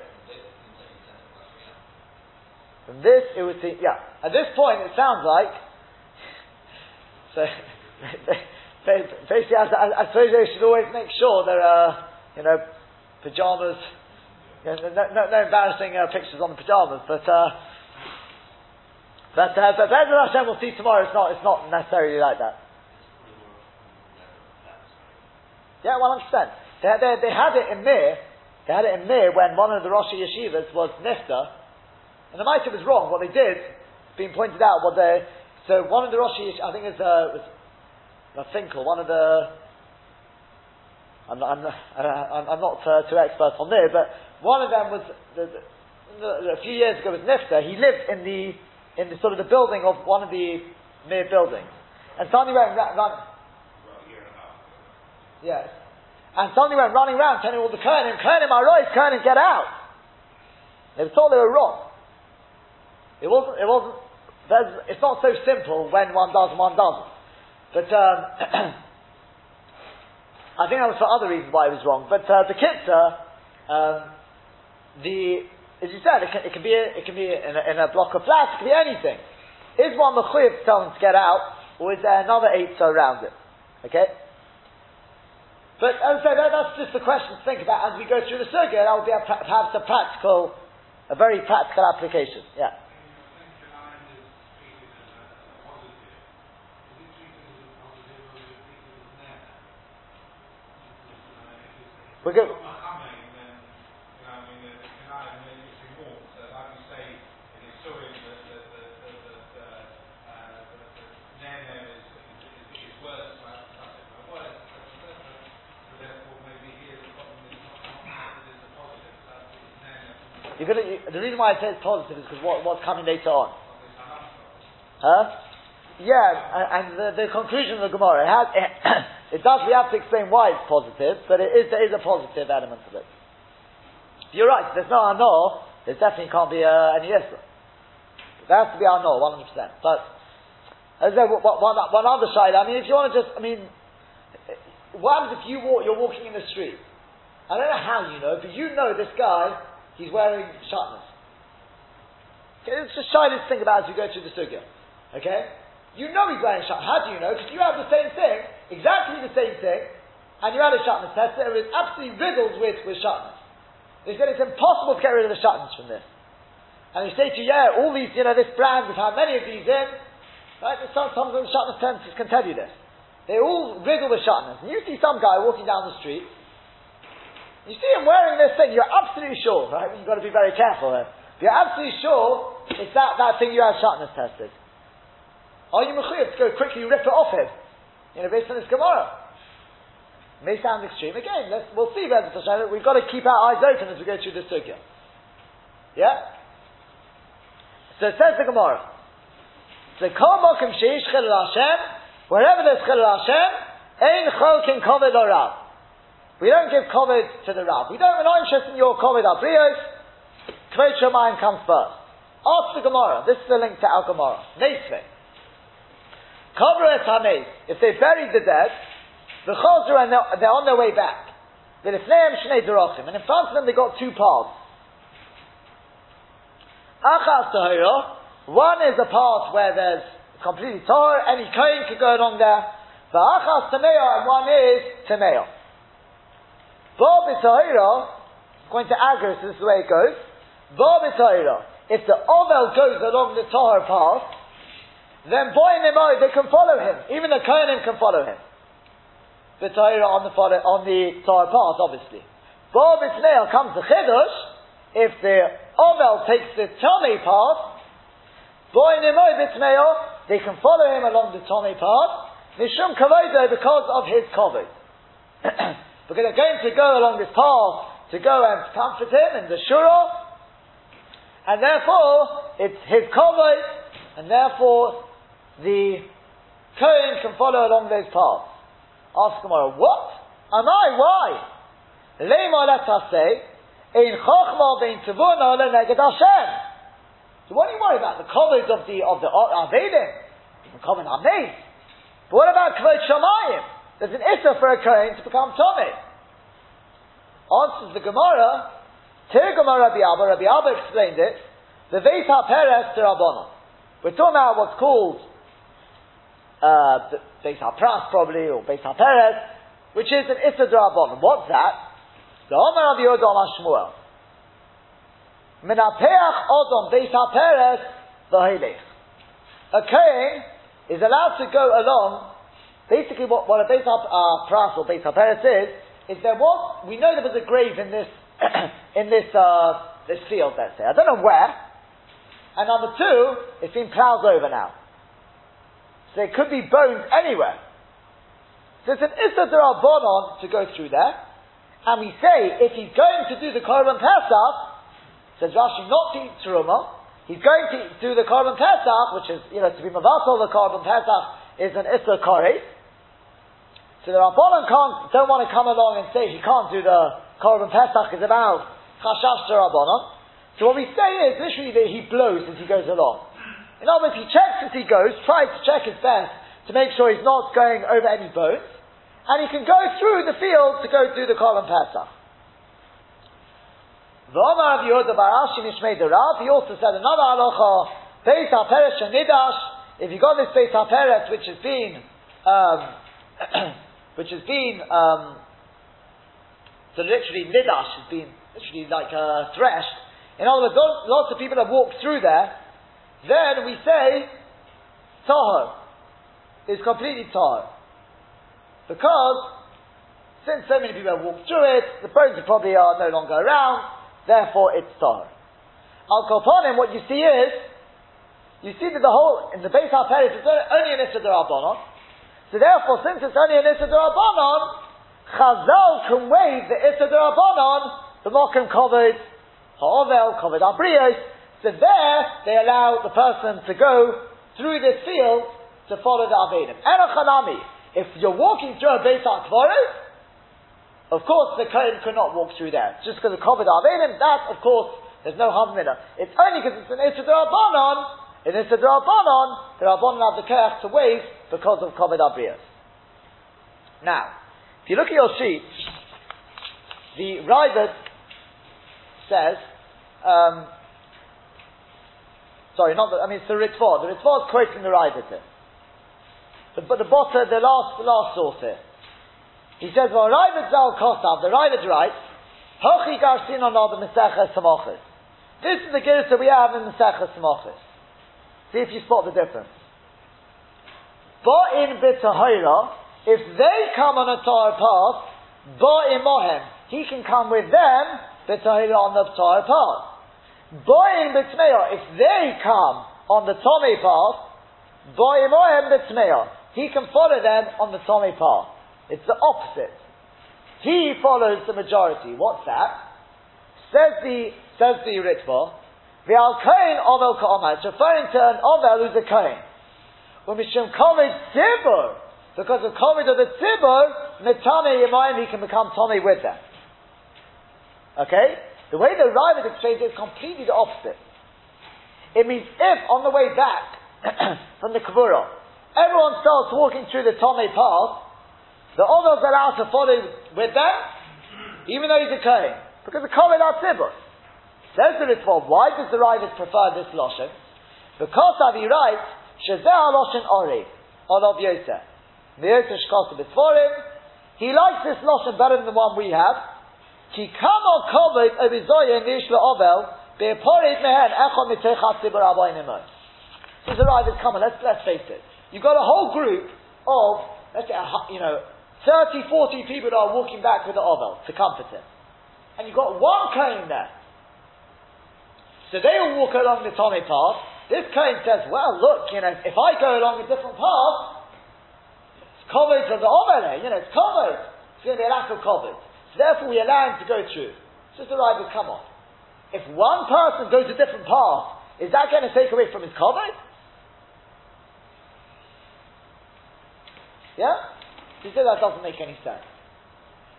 A: From this, it would seem, yeah. At this point, it sounds like, so, basically, I, I, suppose they should always make sure there are, you know, pajamas, you know, no, no, no embarrassing uh, pictures on the pajamas, but, uh, but, uh, but Be'ez Hashem we'll see tomorrow, it's not, it's not necessarily like that. Yeah, 100%. They, they, they had it in Mir, they had it in Mir when one of the Rosh Yeshivas was Nifta, and the Maita was wrong. What they did, being pointed out, what they, so one of the Rosh I think it was, uh, was uh, Finkel, one of the, I'm not, I'm I'm, not uh, too expert on there, but one of them was, the, the, a few years ago was Nifta, he lived in the, in the sort of the building of one of the Mir buildings. And suddenly run, run, Yes. And somebody went running around telling all the Kohanim, Kohanim right, Kohanim get out. They were told they were wrong. It wasn't, it wasn't, it's not so simple when one does and one doesn't. But, um, I think that was for other reasons why it was wrong. But, uh, the Kitzah, um, the, as you said, it can, it can be, a, it can be in a, in a block of flats, it can be anything. Is one mechuyev telling tell to get out, or is there another eight around it? Okay? But as I that, that's just the question to think about as we go through the circuit. That will be a, perhaps a practical, a very practical application. Yeah. We're good. You're gonna, you, the reason why I say it's positive is because what, what's coming later on. Huh? Yeah, and, the, the conclusion of the Gemara, it, has, it, it does, we have to explain why it's positive, but it is, there is a positive element to it. You're right, there's no Anor, there definitely can't be uh, any Yisra. There has to be Anor, 100%. But, as said, one, one other side, I mean, if you want to just, I mean, what happens if you walk, you're walking in the street? I don't know how you know, but you know this guy He's wearing shatnez. Okay, it's just shy to think about as we go through the sugya. Okay? You know he's wearing shatnez. How do you know? Because you have the same thing, exactly the same thing, and you had a shatnez test that was absolutely riddled with, with shatnez. They said it's impossible to get rid of the shatnez from this. and they say to you, yeah, all these, you know, this brand, we've had many of these in, right? Some, some of the shatnez tenses can tell you this. They're all riddled with shatnez. And you see some guy walking down the street, you see him wearing this thing, you're absolutely sure, right? You've got to be very careful here. You're absolutely sure it's that, that thing you have shatnez tested. Are you mechuyev to go quickly rip it off him? You know, based on this Gemara. May sound extreme. Again, let's, we'll see whether we've got to keep our eyes open as we go through this sugya. Yeah? So it says the Gemara. So kol mokim sheish chilul Hashem, wherever there's chilul Hashem, ein cholkin kovid or rab. We don't give kovid to the rab. We don't, we're not interested in your kovid abrios. Kvod Shemayim comes first. Ask the Gemara. This is the link to Al Gemara. Neisve. Kobra et If they buried the dead, the chazra and they're, they're on their way back. And in front of them they got two paths. Achas Tahira, one is a path where there's completely tar, any kohen could go along there. V'achas Tameo, and one is Tameo. Bob Tahira, according to Agris, this is the way it goes. Bob Tahira, if the Ovel goes along the Tahar path, then boy and they can follow him. Even the Kohanim can follow him. The Tahira on the, on the Tahar path, obviously. Bob comes the Chidush, if the Ovel takes the Tomei path, Boy they can follow him along the Tomei path, Mishum Kavodo because of his Kovod. because they're going to go along this path to go and comfort him in the Shura, and therefore it's his Kovod, and therefore the Kohen can follow along those paths. Ask Gemara, what? Am I? Why? Lema say, in Hashem. So what do you worried about? The coverage of the of the Avelim, the common Amez. But what about Kvod Shamayim? There's an issa for a Kohen to become Tomei. Answers the Gemara. Tir Rabbi Abba. Rabbi Abba explained it. The Veis HaPeres to Rabbanon. We're talking about what's called uh, Beis HaPras probably, or Beis HaPeres, which is an Issa Rabbanon. What's that? The Omer of Yodom Shmuel. Menapeach Odom Beis HaPeres V'Helech. A Kohen is allowed to go along, basically what, what a Beis HaPras or Beis HaPeres is, is there was, we know there was a grave in this, in this, uh, this field, let's say. I don't know where. And number two, it's been ploughed over now. So there could be bones anywhere. So it's an Issa Bonon to go through there. And we say, if he's going to do the Korban Pesach, says Rashi, not to eat Teruma, he's going to do the Korban Pesach, which is, you know, to be Mavatal the Korban Pesach is an Issa Kore. So the Rabbanon can't, don't want to come along and say he can't do the Korban Pesach is about Chashash Rabbanon. So what we say is literally that he blows as he goes along. In other words, he checks as he goes, tries to check his best to make sure he's not going over any bones and he can go through the field to go through the Kolam Pesach. V'omar of Yehuda Barashi Nishmei Rav, he also said another halacha, Beis HaPeres Shenidash, if you got this Beis HaPeres which has been, um, which has been, um, so literally Nidash has been literally like uh, threshed, in other words, lots of people have walked through there, then we say, Tahor is completely Tahor. Because, since so many people have walked through it, the bones probably are no longer around, therefore it's tar. Al Koponim, what you see is, you see that the whole, in the base Paris, it's only an Issa Rabbanon. So therefore, since it's only an Issa Rabbanon, Chazal can waive the Issa Rabbanon, the Mokum Kovid, Ha'ovel, Kovid Abrios, so there, they allow the person to go through this field to follow the Avelim. Erachanami, if you're walking through a Beit HaKvaris, of course the Kohen could not walk through there. Just because of Kovid Avenim, that, of course, there's no harm in it. It's only because it's an Issa Rabbanon, in Issa Rabbanon, the Rabbanon have the Kohen to wave because of Kovid Abrias. Now, if you look at your sheet, the Raavad says, um, sorry, not the, I mean, it's the Ritva. The Ritva is quoting the Raavad here. The, but the bottom, the last, the last source here. He says, well, Raavad Zal Kosav, the Raavad writes, Hochi Garsin on the Mesecha Samochis. This is the Girsa we have in the Sechas See if you spot the difference. Ba'in b'tahira, if they come on a Torah path, ba'in mohem, he can come with them, b'tahira on the Torah path. Ba'in b'tmeya, if they come on the Tomei path, ba'in mohem b'tmeya, he can follow them on the Tomei path. It's the opposite. He follows the majority. What's that? Says the says the Ritva, the al kohen ovel ka'omah. It's referring to an ovel who's a kohen. Umishim kovid tzibur, because of kovid of the tzibur, netame yimayim he can become tomei with them. Okay, the way the Raavad explains it is completely the opposite. It means if on the way back from the kavura, everyone starts walking through the tomei path, the ovel's allowed to follow with them, even though he's a kohen. Because the Kohen are Tzibur. Says the Ritva, why does the Raavad prefer this Lashon? Because Avi writes, Shezeh Lashon Ori, Olav Yosef. Yosef Shkasa B'Tvorim. He likes this Lashon better than the one we have. Ki kamo kovet obizoye nish le'ovel, be'porit mehen echon mitechat tzibur abayim Says the Raavad, come on, let's, let's face it. You've got a whole group of, let's say, you know, 30, 40 people that are walking back with the Ovel to comfort him and you've got one Kohen there. So they all walk along the Tomei path. This Kohen says, well, look, you know, if I go along a different path, it's covered of the Omele, you know, it's covered. It's going to be a lack of covered. So therefore we allow him to go through. Just the right come on. If one person goes a different path, is that going to take away from his covered? Yeah? He said that doesn't make any sense.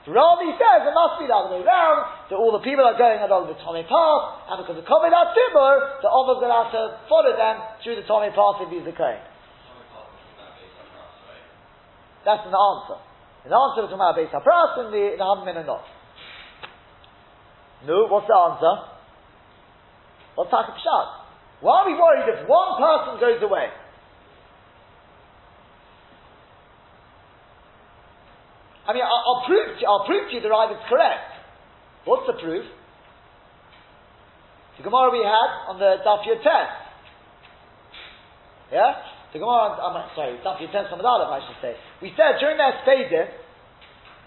A: Rami says it must be the other way around, that all the people are going along the Tommy path, and because of Komed Timur, the others are allowed to follow them through the Tommy path if he's the Kohen. That's an answer. An answer to my Beis HaPras and the, Hammin and not. No, what's the answer? What's Pshat? Why are we worried if one person goes away? I mean, I'll, I'll prove to I'll prove to you the is correct. What's the proof? The Gemara we had on the Daf test. Yeah? The Gemara, I'm sorry, Daf test from Aleph, I should say. We said during their stages,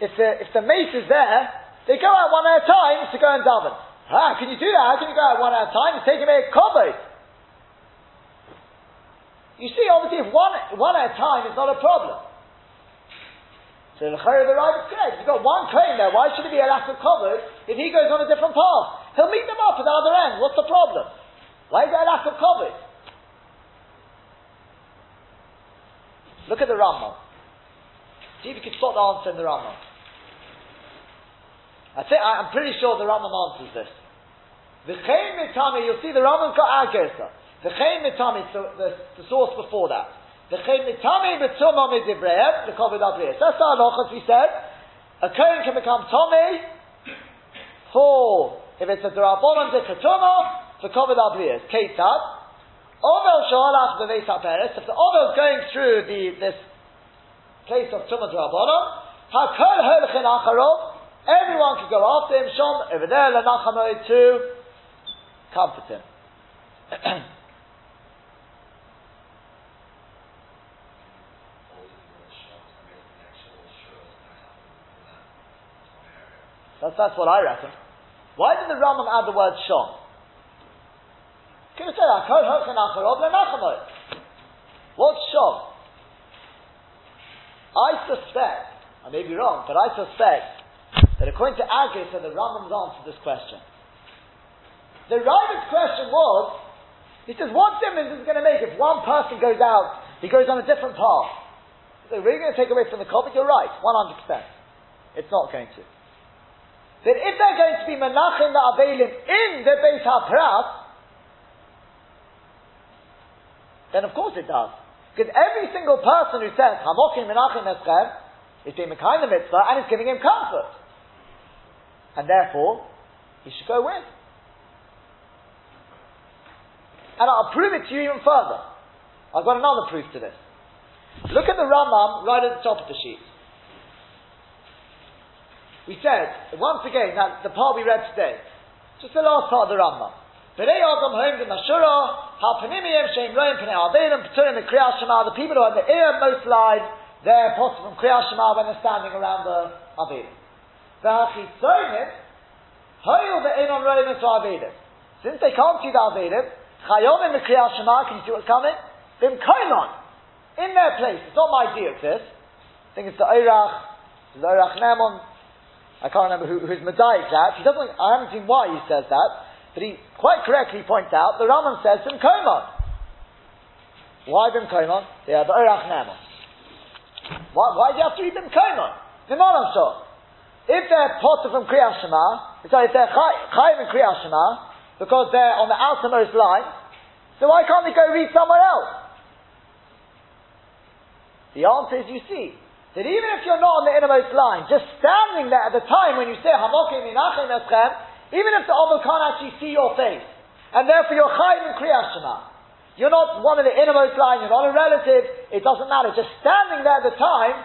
A: if the, if the mace is there, they go out one at a time to go and daven. How can you do that? How can you go out one at a time? It's taking me a kobot. You see, obviously, if one, one at a time is not a problem. So the Chayr the correct. You've got one claim there. Why should it be a lack of covered if he goes on a different path? He'll meet them up at the other end. What's the problem? Why is there a lack of covered? Look at the Rambam. See if you can spot the answer in the Rambam. I think I'm pretty sure the Rambam answers this. The Chaim Mitami, you'll see the Rambam's got Agesa. The Chaim Mitami, the, the source before that. The mitame midivreim, the kovid abrius. That's the halachas we said. A kohen can become tomei for, if it's a drabonon de ketuma, for kovid abrius. Ketzad. Ovel shalach b'veis ha'peres. If the ovel is going through the, this place of tumah drabonon, hakol holchin acharov, everyone can go after him, shom, over there, lenachamoi to comfort him. That's, that's what I reckon. Why did the Rambam add the word shom? Could have said, What's shom? I suspect, I may be wrong, but I suspect that according to Agis and the Rambam's answer this question. The Rambam's question was, he says, what difference is it going to make if one person goes out, he goes on a different path? So we're going to take away from the Kovic? You're right, 100%. It's not going to that if they're going to be menachim the avelim in the Beis HaPras, then of course it does. Because every single person who says, Hamokim menachim eschem, is being Mekayim the mitzvah and is giving him comfort. And therefore, he should go with. And I'll prove it to you even further. I've got another proof to this. Look at the Rambam right at the top of the sheet. We said, once again, that the part we read today, just the last part of the Rambam. B'nei Adam home the Nashura, Ha'panimiyim Shein Roim P'nei Avelim, P'turim the Kriyas Shema, the people who are in the innermost line, they're possible from Kriyas Shema when they're standing around the Avelim. The Hachitzonim, Hoyil Ve'in on Roim to Avelim. Since they can't see the Avelim, Chayom in the Kriyas Shema, can you see what's coming? Bim Koinon, in their place. It's not my deal, this. I think it's the Eirach, the Eirach Nemon, I can't remember who, who's Medayik that. He doesn't, I haven't seen why he says that, but he quite correctly points out the Rambam says Bim Komon. Why Bim Komon? Yeah, the Nemon. Why, why do you have to read Bim Komon? Nimonam so. If they're potter from Kriyas Shema, sorry, if they're Chayim in Kriyas Shema, because they're on the outermost line, so why can't they go read somewhere else? The answer is you see, that even if you're not on the innermost line, just standing there at the time when you say Hamokim Minachim Eschem, even if the Omer can't actually see your face, and therefore you're Chayim in Kriyas Shema, you're not one of the innermost line, you're not a relative, it doesn't matter. Just standing there at the time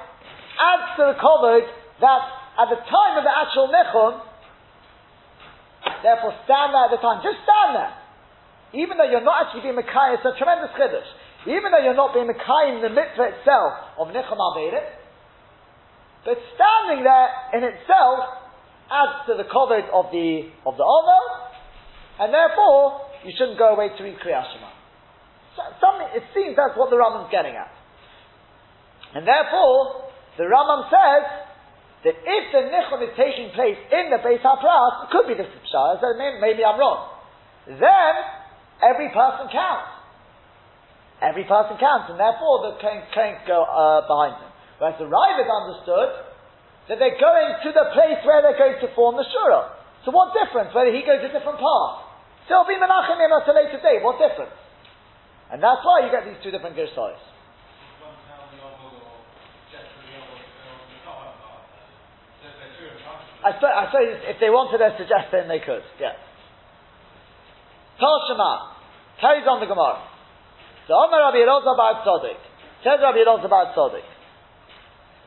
A: adds to the covered that at the time of the actual Nichum, therefore stand there at the time, just stand there. Even though you're not actually being Mekayim, it's a tremendous chiddush. Even though you're not being Mekayim in the mitzvah itself of Nichum Avelim, but standing there in itself adds to the covet of the of the Omer, and therefore you shouldn't go away to read Kriyas Shema. So, it seems that's what the Rambam's getting at. And therefore, the Rambam says that if the Nichon is taking place in the Beis HaPras, it could be the Pshah, so maybe, maybe I'm wrong. Then, every person counts. Every person counts, and therefore the can't go uh, behind them. Whereas the Raavad understood that they're going to the place where they're going to form the Shura. So what difference whether he goes a different path? Still be Menachem at a later date, what difference? And that's why you get these two different Gersois. I suppose, I if they wanted to suggest then they could, yes. Shema carries on the Gemara. So Omar Rabbi Elazar Bar Tzadok. Says Rabbi Elazar Bar Tzadok.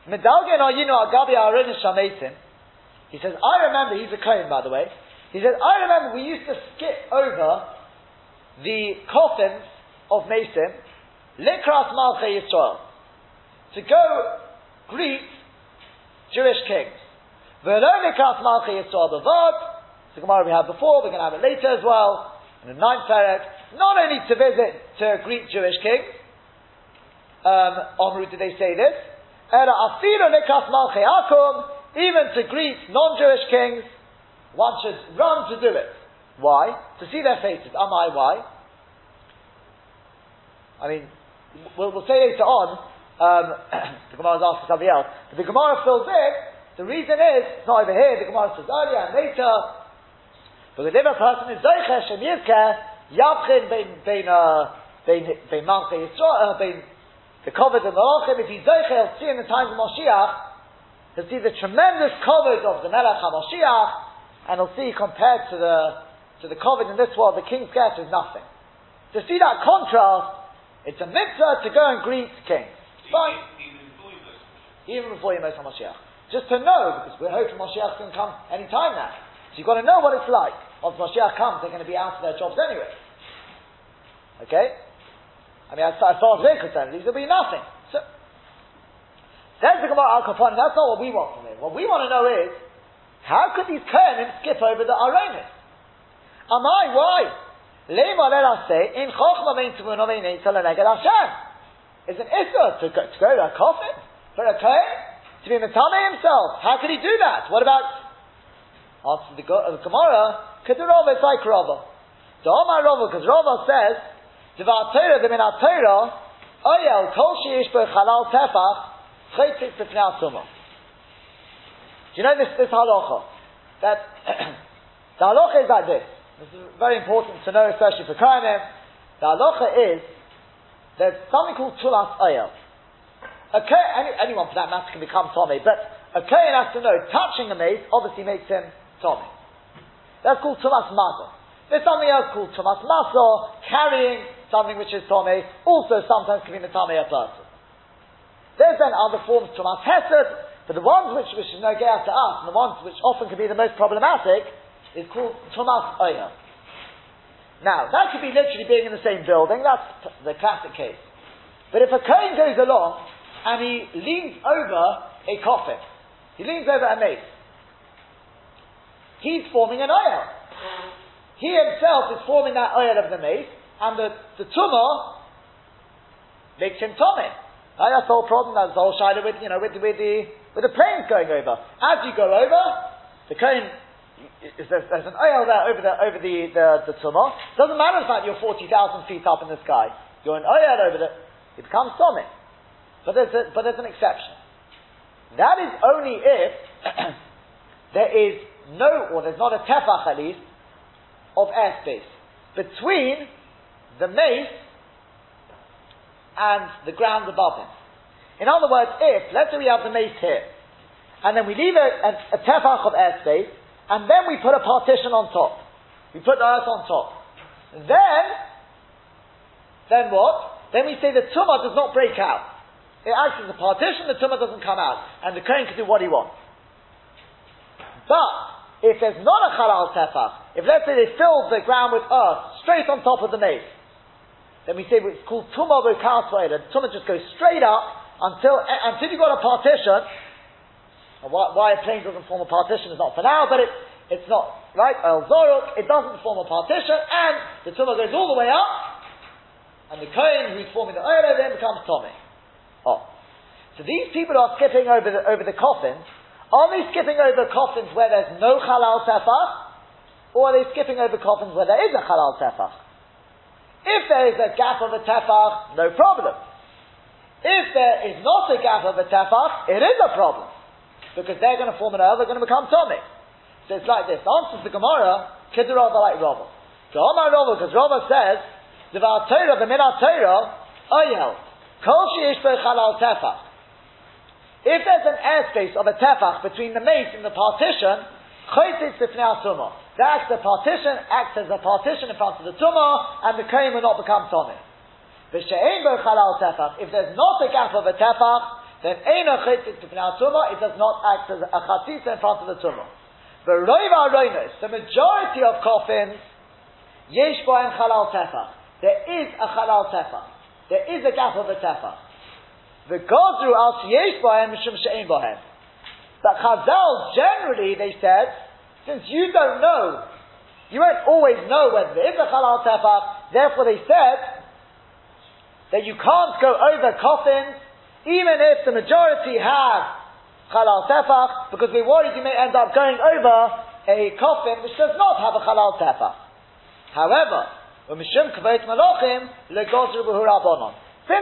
A: Medalgen Ayinu Agabi Aaron Shametim. He says, I remember, he's a Kohen by the way. He says, I remember we used to skip over the coffins of Mason, Likras Malchei Yisrael, to go greet Jewish kings. V'lo Likras Malchei Yisrael Bavad, the Gemara we had before, we're going to have it later as well, in the ninth parak, not only to visit, to greet Jewish kings, um, en route did they say this, even to greet non-Jewish kings, one should run to do it. Why? To see their faces. Am I why? I mean, we'll, we'll say later on, um, the Gemara is asking somebody else, but the Gemara fills in, the reason is, it's not over here, the Gemara says earlier and later, if a person is uh, bein the covet of Malachim, if he's Zoiche, he'll see in the times of Moshiach, he'll see the tremendous covet of the Melech HaMoshiach, and he'll see compared to the, to the covet in this world, the king's guest is nothing. To see that contrast, it's a mitzvah to go and greet kings. Fine. Even before Yemos HaMoshiach. Just to know, because we're hoping Moshiach can come any time now. So you've got to know what it's like. Once Moshiach comes, they're going to be out of their jobs anyway. Okay? I mean, as, as far as we're concerned, these will be nothing. So, there's the Gemara Al Kapon, that's not what we want from him. What we want to know is, how could these Kohanim skip over the Aronis? Am I? Why? Lema let us say, in Chochma mein Tuvun Omein Tzalaneget Hashem. It's an issue to go, to to a coffin for a Kohen to be Matame himself. How could he do that? What about answer the, the Gemara? Kedarova is like Rava. Omar Rava, because Rava says Devar Torah, the Minat Torah, Oyel, Kol Sheish Bo Chalal Tefach, Chaytzik B'Pnei Do you know this, this halacha? That, the halacha is like this. This is very important to know, especially for Kohanim. The halacha is, there's something called Tulas Oyel. Okay, any, anyone for that matter can become Tommy, but a Kohen has to know, touching a mace obviously makes him Tommy. That's called Tumas Mazah. There's something else called Tumas Masor, carrying something which is Tomei, also sometimes can be Metame a person. There's then other forms, Tumas Hesed, but the ones which, which is no to us, and the ones which often can be the most problematic, is called Tumas Oya. Now, that could be literally being in the same building, that's the classic case. But if a Kohen goes along and he leans over a coffin, he leans over a mace, he's forming an oil. He himself is forming that oil of the mace, and the, the tumor makes him tummy. Right, that's the whole problem, that's the whole with, you know, with, with the, with the planes going over. As you go over, the Kohen is there's, there's an oil there over the over the the, the tumor. Doesn't matter the fact you're forty thousand feet up in the sky. You're an oil over the it becomes tommy. But there's a, but there's an exception. That is only if there is no or there's not a tefach at least of airspace between the mace and the ground above him. In other words, if let's say we have the mace here, and then we leave a, a, a tefach of airspace, and then we put a partition on top. We put the earth on top. Then, then what? Then we say the tumah does not break out. It acts as a partition, the tumah doesn't come out, and the kohen can do what he wants. But, if there's not a halal tefach, if let's say they fill the ground with earth straight on top of the mace, then we say it's called tumah b'kasvay, the tumah just goes straight up until, eh, until you've got a partition, why, why a plane doesn't form a partition is not for now, but it, it's not, right? El Zoruk, it doesn't form a partition, and the tumah goes all the way up, and the Kohen who's forming the oil then becomes Tommy. Oh. So these people are skipping over the, over the coffins. Are they skipping over coffins where there's no halal tefach? Or are they skipping over coffins where there is a halal tefach? If there is a gap of a tefach, no problem. If there is not a gap of a tefach, it is a problem because they're going to form an oil, they're going to become Tommy. So it's like this. The answer to the Gemara, Kidirova like Rava. Gemara Rava, because Rava says, the Torah, the Minat Torah, Oyel, Kol Sheish Chalal Tefach. If there's an airspace of a tefach between the mace and the partition, Choytis Sifnei Tumah. That's the partition, acts as a partition in front of the tumah, and the kohen will not become Tommy. If there's not a gap of a tefach, then Eina Chitzit P'nei Tumah, it does not act as a Chatzitza in front of the Tumah. The Roiva Roinos, the majority of coffins, Yesh Bohem Chalal Tefach. There is a Chalal Tefach. There is a gap of a Tefach. The Godru Al Yesh Bohem Mishum She'en Bohem. But Chazal, generally, they said, since you don't know, you won't always know whether there is a Chalal Tefach, therefore they said that you can't go over coffins even if the majority have halal tefach, because we're worried you may end up going over a coffin which does not have a halal tefach. However. Since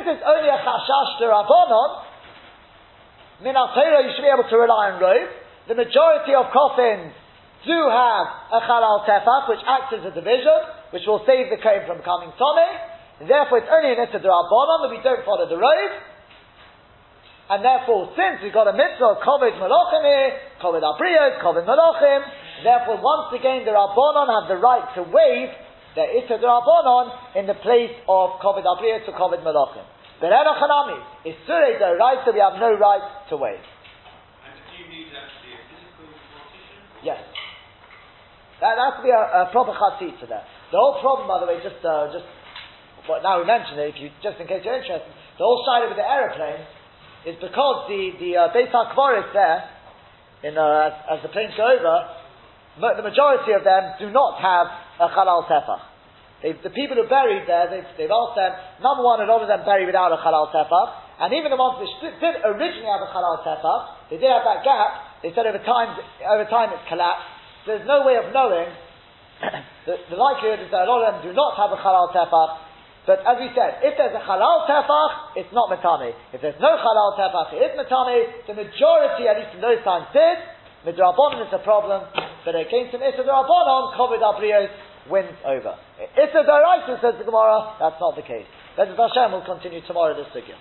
A: it's only a chashash to Rabbanon, Min you should be able to rely on rope. The majority of coffins do have a halal tefach, which acts as a division, which will save the kohen from becoming tomei. Therefore, it's only an issa that we don't follow the road. And therefore, since we've got a mitzvah of Kovid Malachim here, Kovid Abriyos, Kovid Malachim, therefore once again the Rabbanon have the right to waive their Issa Rabbanon in the place of Kovid Abriyos or Kovid Malachim. But Erech Hanami, Isure the right, so we have no right to waive.
B: And do you need actually a physical partition?
A: Yes. That, that has to be a, a proper chatzitza there. The whole problem, by the way, just, uh, just, now we mentioned it, if you, just in case you're interested, the whole side with the aeroplane is because the the uh, Beit there, in uh, as, as the planes go over, ma- the majority of them do not have a halal tefach. They've, the people who buried there, they've, they've asked them, number one, a lot of them buried without a halal tefach, and even the ones which did, did originally have a halal tefach, they did have that gap, they said over time, over time it's collapsed, there's no way of knowing, the, the likelihood is that a lot of them do not have a halal tefach, but as we said, if there's a halal tefach, it's not matame. If there's no halal tefach, it is matame. The majority, at least in those times, did. Midrabanon is a problem, but against an Issa Darabanon, Kovid Abrios wins over. Issa Daraisa says the Gemara, that's not the case. Us Hashem will continue tomorrow this sugya.